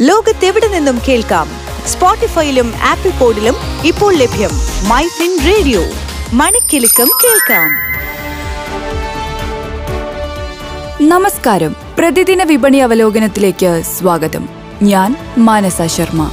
ലോകത്തെവിടെ നിന്നും കേൾക്കാം? സ്പോട്ടിഫൈയിലും ആപ്പിൾ പോഡിലും ഇപ്പോൾ ലഭ്യം മൈ ഫിൻ റേഡിയോ. മണിക്കെലക്കം കേൾക്കാം. നമസ്കാരം. പ്രതിദിന വിപണി അവലോകനത്തിലേക്ക് സ്വാഗതം. ഞാൻ മാനസ ശർമ്മ.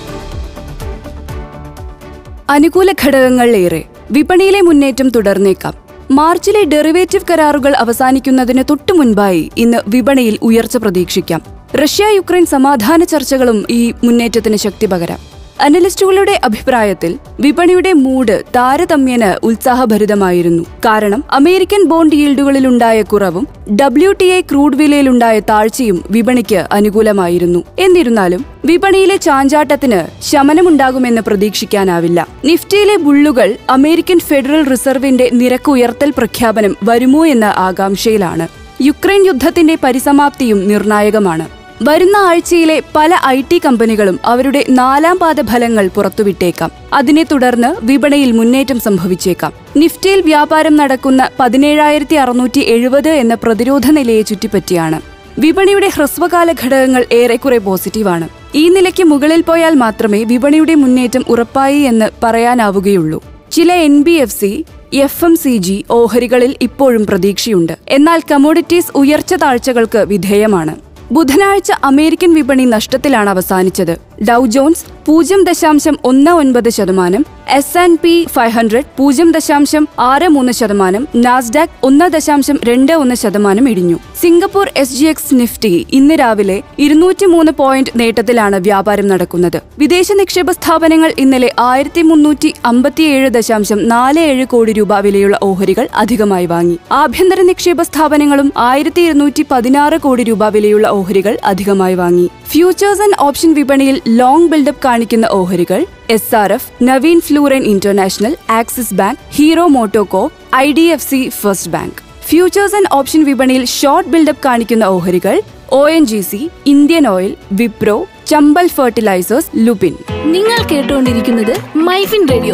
അനുകൂല ഘടകങ്ങൾ ഏറെ. വിപണിയിലെ മുന്നേറ്റം തുടർന്നേക്കാം. മാർച്ചിലെ ഡെറിവേറ്റീവ് കരാറുകൾ അവസാനിക്കുന്നതിന് തൊട്ടു മുൻപായി ഇന്ന് വിപണിയിൽ ഉയർച്ച പ്രതീക്ഷിക്കാം. റഷ്യ യുക്രൈൻ സമാധാന ചർച്ചകളും ഈ മുന്നേറ്റത്തിന് ശക്തി പകരാം. അനലിസ്റ്റുകളുടെ അഭിപ്രായത്തിൽ വിപണിയുടെ മൂഡ് താരതമ്യേന ഉത്സാഹഭരിതമായിരുന്നു. കാരണം അമേരിക്കൻ ബോണ്ട് ഈൽഡുകളിലുണ്ടായ കുറവും ഡബ്ല്യു ടി ഐ ക്രൂഡ് വിലയിലുണ്ടായ താഴ്ചയും വിപണിക്ക് അനുകൂലമായിരുന്നു. എന്നിരുന്നാലും വിപണിയിലെ ചാഞ്ചാട്ടത്തിന് ശമനമുണ്ടാകുമെന്ന് പ്രതീക്ഷിക്കാനാവില്ല. നിഫ്റ്റിയിലെ ബുള്ളുകൾ അമേരിക്കൻ ഫെഡറൽ റിസർവിന്റെ നിരക്ക് ഉയർത്തൽ പ്രഖ്യാപനം വരുമോ എന്ന ആകാംക്ഷയിലാണ്. യുക്രൈൻ യുദ്ധത്തിന്റെ പരിസമാപ്തിയും നിർണായകമാണ്. വരുന്ന ആഴ്ചയിലെ പല ഐ ടി കമ്പനികളും അവരുടെ നാലാം പാദ ഫലങ്ങൾ പുറത്തുവിട്ടേക്കാം. അതിനെ തുടർന്ന് വിപണിയിൽ മുന്നേറ്റം സംഭവിച്ചേക്കാം. നിഫ്റ്റിയിൽ വ്യാപാരം നടക്കുന്ന പതിനേഴായിരത്തി അറുന്നൂറ്റി എഴുപത് എന്ന പ്രതിരോധ നിലയെ ചുറ്റിപ്പറ്റിയാണ്. വിപണിയുടെ ഹ്രസ്വകാല ഘടകങ്ങൾ ഏറെക്കുറെ പോസിറ്റീവാണ്. ഈ നിലയ്ക്ക് മുകളിൽ പോയാൽ മാത്രമേ വിപണിയുടെ മുന്നേറ്റം ഉറപ്പായി എന്ന് പറയാനാവുകയുള്ളൂ. ചില N B F C F M C G ഓഹരികളിൽ ഇപ്പോഴും പ്രതീക്ഷയുണ്ട്. എന്നാൽ കമോഡിറ്റീസ് ഉയർച്ച താഴ്ചകൾക്ക് വിധേയമാണ്. ബുധനാഴ്ച അമേരിക്കൻ വിപണി നഷ്ടത്തിലാണ് അവസാനിച്ചത്. ഡൗ ജോൺസ് പൂജ്യം ദശാംശം ഒന്ന് ഒൻപത് ശതമാനം S and P five hundred പൂജ്യം ദശാംശം ആറ് മൂന്ന് ശതമാനം നാസ്ഡാക് ഒന്ന് ദശാംശം രണ്ട് ഒന്ന് ശതമാനം ഇടിഞ്ഞു. Singapore S G X Nifty ഇന്ന് രാവിലെ ഇരുന്നൂറ്റി മൂന്ന് പോയിന്റ് നേട്ടത്തിലാണ് വ്യാപാരം നടക്കുന്നത്. വിദേശ നിക്ഷേപ സ്ഥാപനങ്ങൾ ഇന്നലെ ആയിരത്തി മുന്നൂറ്റി അമ്പത്തിയേഴ് ദശാംശം നാല് ഏഴ് കോടി രൂപ വിലയുള്ള ഓഹരികൾ അധികമായി വാങ്ങി. ആഭ്യന്തര നിക്ഷേപ സ്ഥാപനങ്ങളും ആയിരത്തി ഇരുന്നൂറ്റി പതിനാറ് കോടി രൂപ വിലയുള്ള ഓഹരികൾ അധികമായി വാങ്ങി. ഫ്യൂച്ചേഴ്സ് ആൻഡ് ഓപ്ഷൻ വിപണിയിൽ ലോങ് ബിൽഡപ്പ് കാണിക്കുന്ന ഓഹരികൾ S R F Navin Fluorine International Axis Bank Hero MotoCorp I D F C First Bank futures and option വിപണിയിൽ ഷോർട്ട് ബിൽഡപ്പ് കാണിക്കുന്ന ഓഹരികൾ O N G C Indian Oil Wipro Chambal Fertilisers Lupin നിങ്ങൾ കേട്ടുകൊണ്ടിരിക്കുന്നത് MyFin radio.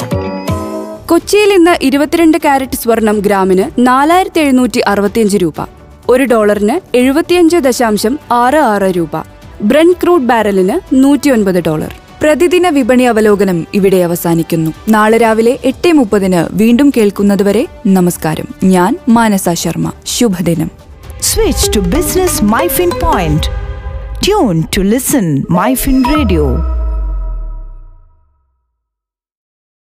കൊച്ചിയിൽ ഇന്ന് ഇരുപത്തിരണ്ട് carrot സ്വർണം ഗ്രാമിന് നാലായിരത്തി എഴുന്നൂറ്റി അറുപത്തിയഞ്ച് രൂപ. ഒരു ഡോളറിന് എഴുപത്തിയഞ്ച് ദശാംശം ആറ് ആറ് രൂപ. ബ്രൻ ക്രൂഡ് ബാരലിന് നൂറ്റിയൊൻപത് ഡോളർ. പ്രതിദിന വിപണി അവലോകനം ഇവിടെ അവസാനിക്കുന്നു. നാളെ രാവിലെ എട്ട് മുപ്പതിന് വീണ്ടും കേൾക്കുന്നതുവരെ നമസ്കാരം. ഞാൻ മാനസ ശർമ്മ. ശുഭദിനം. Switch to business MyFin point tune to listen MyFin Radio.